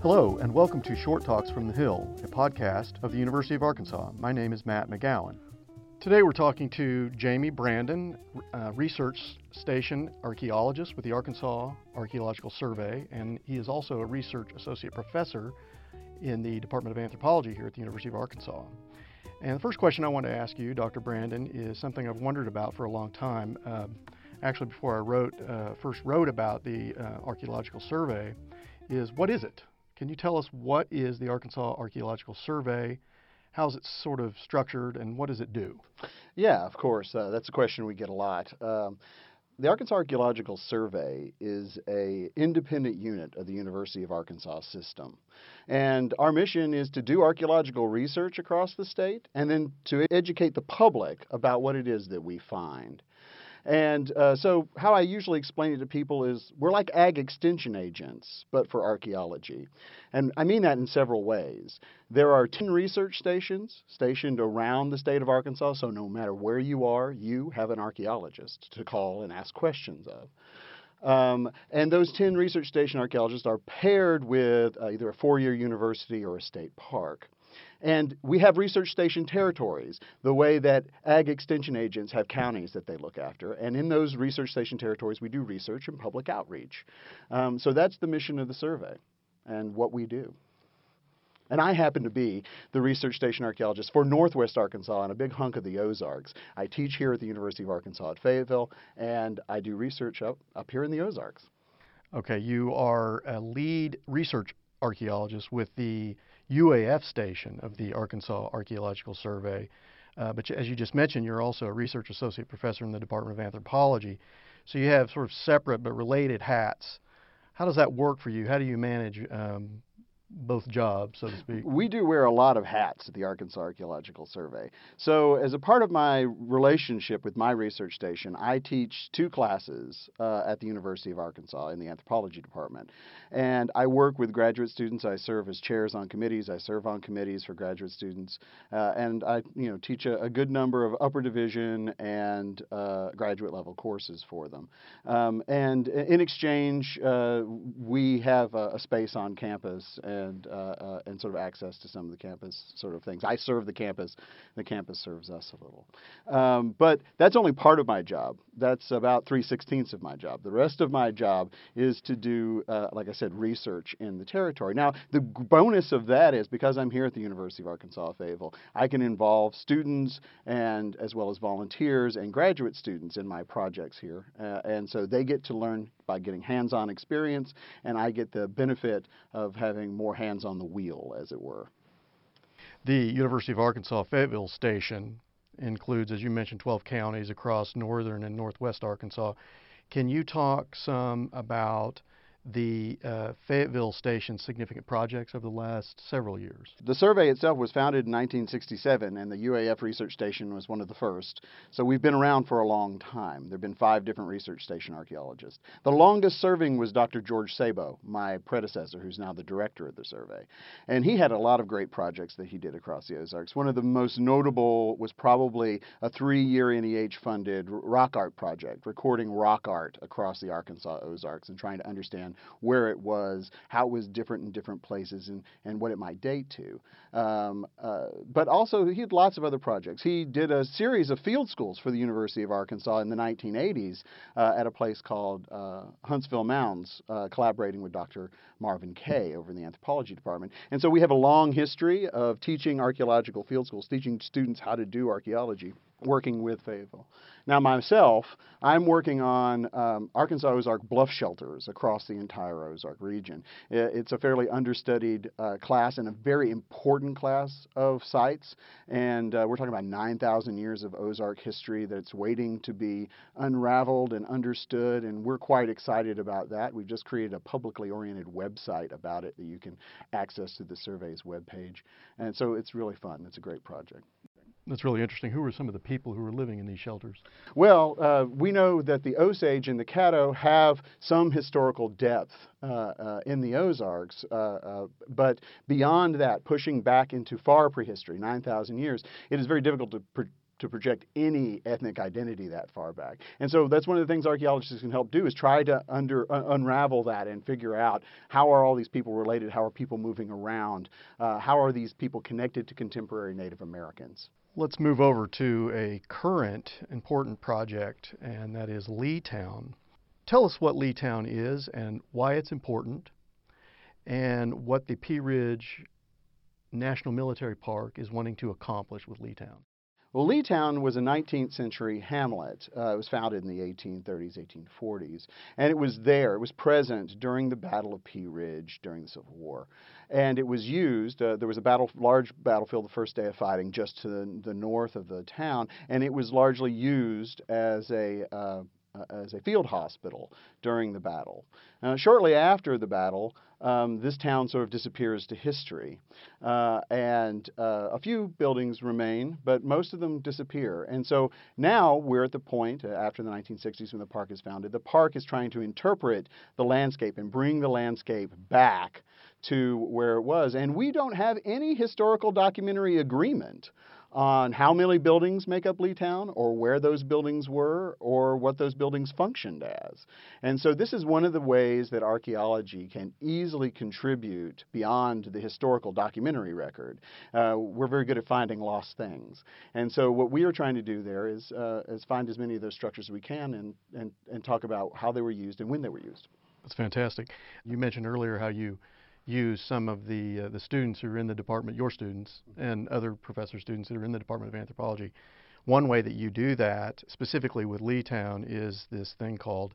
Hello, and welcome to Short Talks from the Hill, a podcast of the University of Arkansas. My name is Matt McGowan. Today we're talking to Jamie Brandon, uh, research station archaeologist with the Arkansas Archaeological Survey, and he is also a research associate professor in the Department of Anthropology here at the University of Arkansas. And the first question I want to ask you, Dr. Brandon, is something I've wondered about for a long time. Uh, actually, before I wrote, uh, first wrote about the uh, Archaeological Survey, is what is it? Can you tell us what is the Arkansas Archaeological Survey? How's it sort of structured, and what does it do? Yeah, of course. Uh, that's a question we get a lot. Um, the Arkansas Archaeological Survey is a independent unit of the University of Arkansas system. And our mission is to do archaeological research across the state and then to educate the public about what it is that we find. And uh, so, how I usually explain it to people is we're like ag extension agents, but for archaeology. And I mean that in several ways. There are 10 research stations stationed around the state of Arkansas, so no matter where you are, you have an archaeologist to call and ask questions of. Um, and those 10 research station archaeologists are paired with uh, either a four year university or a state park. And we have research station territories, the way that ag extension agents have counties that they look after. And in those research station territories, we do research and public outreach. Um, so that's the mission of the survey and what we do. And I happen to be the research station archaeologist for Northwest Arkansas and a big hunk of the Ozarks. I teach here at the University of Arkansas at Fayetteville, and I do research up, up here in the Ozarks. Okay, you are a lead research archaeologist with the UAF station of the Arkansas Archaeological Survey. Uh, but as you just mentioned, you're also a research associate professor in the Department of Anthropology. So you have sort of separate but related hats. How does that work for you? How do you manage um, both jobs, so to speak? We do wear a lot of hats at the Arkansas Archaeological Survey. So, as a part of my relationship with my research station, I teach two classes uh, at the University of Arkansas in the anthropology department. And I work with graduate students. I serve as chairs on committees. I serve on committees for graduate students. Uh, and I you know, teach a, a, good number of upper division and uh, graduate level courses for them. Um, and in exchange, uh, we have a, a, space on campus and, uh, uh, and sort of access to some of the campus sort of things. I serve the campus, the campus serves us a little. Um, but that's only part of my job. That's about three sixteenths of my job. The rest of my job is to do, uh, like I said, research in the territory. Now, the bonus of that is because I'm here at the University of Arkansas Fayetteville, I can involve students and as well as volunteers and graduate students in my projects here. Uh, and so they get to learn by getting hands-on experience, and I get the benefit of having more hands on the wheel, as it were. The University of Arkansas Fayetteville station includes, as you mentioned, 12 counties across northern and northwest Arkansas. Can you talk some about the uh, Fayetteville Station's significant projects over the last several years. The survey itself was founded in 1967, and the UAF Research Station was one of the first. So we've been around for a long time. There have been five different research station archaeologists. The longest serving was Dr. George Sabo, my predecessor, who's now the director of the survey. And he had a lot of great projects that he did across the Ozarks. One of the most notable was probably a three year NEH funded rock art project, recording rock art across the Arkansas Ozarks and trying to understand where it was, how it was different in different places, and, and what it might date to. Um, uh, but also, he had lots of other projects. He did a series of field schools for the University of Arkansas in the 1980s uh, at a place called uh, Huntsville Mounds, uh, collaborating with Dr. Marvin Kay over in the anthropology department. And so we have a long history of teaching archaeological field schools, teaching students how to do archaeology working with Fayetteville. Now, myself, I'm working on um, Arkansas Ozark bluff shelters across the entire Ozark region. It's a fairly understudied uh, class and a very important class of sites. And uh, we're talking about 9,000 years of Ozark history that's waiting to be unraveled and understood. And we're quite excited about that. We've just created a publicly oriented website about it that you can access through the survey's webpage. And so it's really fun. It's a great project. That's really interesting. Who were some of the people who were living in these shelters? Well, uh, we know that the Osage and the Caddo have some historical depth uh, uh, in the Ozarks, uh, uh, but beyond that, pushing back into far prehistory, 9,000 years, it is very difficult to to project any ethnic identity that far back. And so that's one of the things archaeologists can help do is try to under uh, unravel that and figure out how are all these people related, how are people moving around, uh, how are these people connected to contemporary Native Americans. Let's move over to a current important project, and that is Leetown. Tell us what Leetown is and why it's important, and what the Pea Ridge National Military Park is wanting to accomplish with Leetown. Well, Leetown was a 19th century hamlet. Uh, it was founded in the 1830s, 1840s, and it was there. It was present during the Battle of Pea Ridge during the Civil War, and it was used. Uh, there was a battle, large battlefield, the first day of fighting, just to the, the north of the town, and it was largely used as a uh, uh, as a field hospital during the battle. Now, shortly after the battle, um, this town sort of disappears to history, uh, and uh, a few buildings remain, but most of them disappear. And so now we're at the point uh, after the 1960s when the park is founded. The park is trying to interpret the landscape and bring the landscape back to where it was, and we don't have any historical documentary agreement on how many buildings make up Leetown or where those buildings were or what those buildings functioned as. And so this is one of the ways that archaeology can easily contribute beyond the historical documentary record. Uh, we're very good at finding lost things. And so what we are trying to do there is, uh, is find as many of those structures as we can and, and, and talk about how they were used and when they were used. That's fantastic. You mentioned earlier how you use some of the uh, the students who are in the department, your students, and other professor students that are in the Department of Anthropology. One way that you do that, specifically with Leetown, is this thing called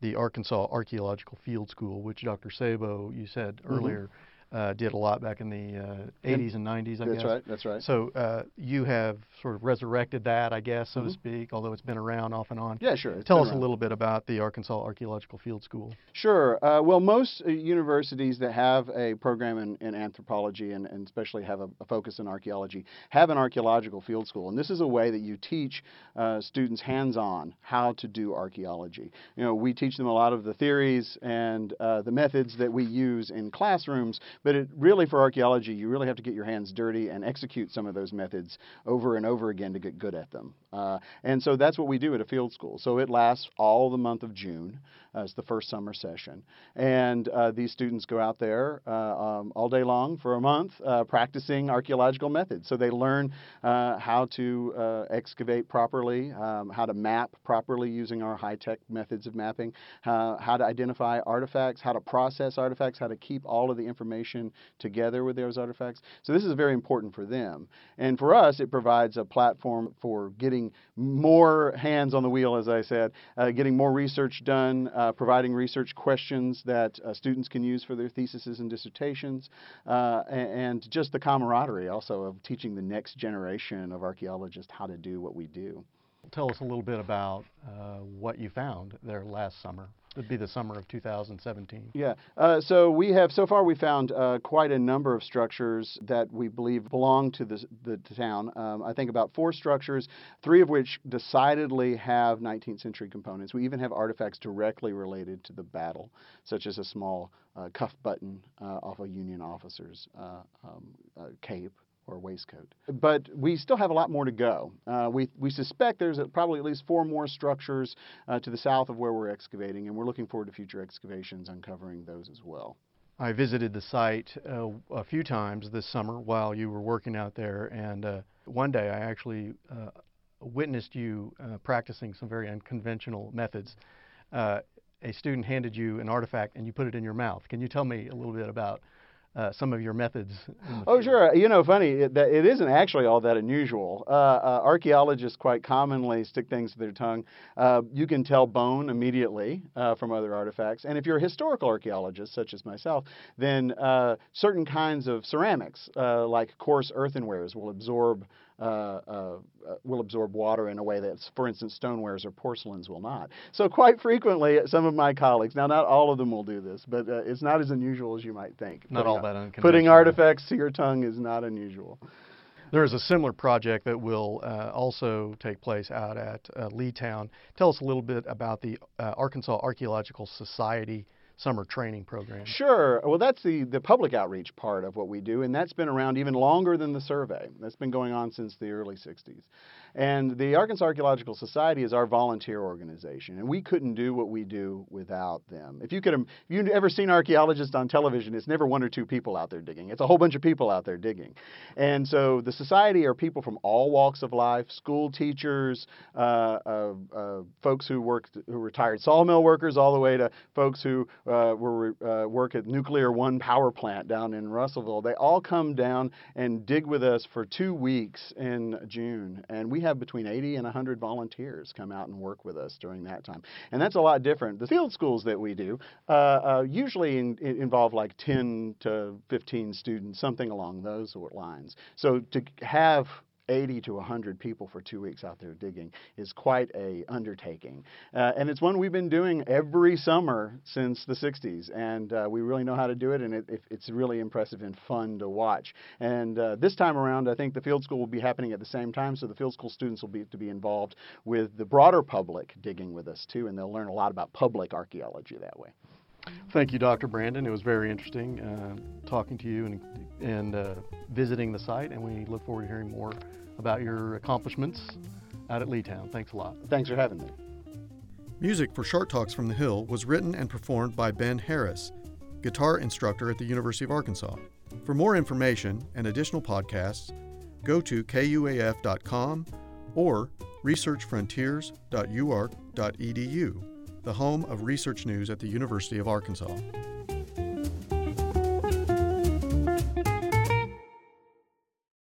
the Arkansas Archaeological Field School, which Dr. Sabo, you said mm-hmm. earlier, uh, did a lot back in the uh, 80s and 90s, I that's guess. That's right, that's right. So uh, you have sort of resurrected that, I guess, so mm-hmm. to speak, although it's been around off and on. Yeah, sure. Tell us around. a little bit about the Arkansas Archaeological Field School. Sure. Uh, well, most uh, universities that have a program in, in anthropology and, and, especially have a, a, focus in archaeology have an archaeological field school. And this is a way that you teach uh, students hands-on how to do archaeology. You know, we teach them a lot of the theories and the methods that we use in classrooms, but it really for archaeology, you really have to get your hands dirty and execute some of those methods over and over again to get good at them. Uh, and so that's what we do at a field school. So it lasts all the month of June. Uh, it's the first summer session. And uh, these students go out there uh, um, all day long for a month uh, practicing archaeological methods. So they learn uh, how to excavate properly, um, how to map properly using our high tech methods of mapping, how to identify artifacts, how to process artifacts, how to keep all of the information together with those artifacts. So this is very important for them. And for us, it provides a platform for getting more hands on the wheel, as I said, getting more research done uh, providing research questions that uh, students can use for their theses and dissertations, uh, and just the camaraderie also of teaching the next generation of archaeologists how to do what we do. Tell us a little bit about uh, what you found there last summer. It'd be the summer of 2017. Yeah. Uh, so we have so far we found uh, quite a number of structures that we believe belong to the, the town. Um, I think about four structures, three of which decidedly have 19th century components. We even have artifacts directly related to the battle, such as a small uh, cuff button uh, off a Union officer's uh, um, uh, cape or waistcoat. But we still have a lot more to go. Uh, we, we suspect there's probably at least four more structures uh, to the south of where we're excavating, and we're looking forward to future excavations uncovering those as well. I visited the site uh, a few times this summer while you were working out there, and uh, one day I actually uh, witnessed you uh, practicing some very unconventional methods. a student handed you an artifact and you put it in your mouth. Can you tell me a little bit about uh, some of your methods. Oh, sure. You know, funny, it, it isn't actually all that unusual. Uh, uh, archaeologists quite commonly stick things to their tongue. Uh, you can tell bone immediately uh, from other artifacts. And if you're a historical archaeologist, such as myself, then uh, certain kinds of ceramics, like coarse earthenwares, will absorb will absorb water in a way that, for instance, stonewares or porcelains will not. So quite frequently, some of my colleagues, now not all of them will do this, but uh, it's not as unusual as you might think. Not all that unconventional. Putting artifacts to your tongue is not unusual. There is a similar project that will uh, also take place out at uh, Leetown. Tell us a little bit about the uh, Arkansas Archaeological Society summer training program? Sure. Well, that's the, the public outreach part of what we do, and that's been around even longer than the survey. That's been going on since the early 60s. And the Arkansas Archaeological Society is our volunteer organization, and we couldn't do what we do without them. If you could, if you've ever seen archaeologists on television, it's never one or two people out there digging. It's a whole bunch of people out there digging. And so the society are people from all walks of life: school teachers, uh, uh, uh, folks who worked, who retired sawmill workers, all the way to folks who uh, were uh, work at Nuclear One power plant down in Russellville. They all come down and dig with us for two weeks in June, and we have between 80 and 100 volunteers come out and work with us during that time. And that's a lot different. The field schools that we do uh, uh, usually in, involve like 10 to 15 students, something along those lines. So to have 80 to 100 people for two weeks out there digging is quite a undertaking. Uh, and it's one we've been doing every summer since the 60s. And uh, we really know how to do it, and it, it's really impressive and fun to watch. And uh, this time around, I think the field school will be happening at the same time, so the field school students will be to be involved with the broader public digging with us too, and they'll learn a lot about public archaeology that way. Thank you, Dr. Brandon. It was very interesting uh, talking to you and, and uh, visiting the site, and we look forward to hearing more about your accomplishments out at Leetown. Thanks a lot. Thanks for having me. Music for Short Talks from the Hill was written and performed by Ben Harris, guitar instructor at the University of Arkansas. For more information and additional podcasts, go to kuaf.com or researchfrontiers.uark.edu the home of research news at the University of Arkansas.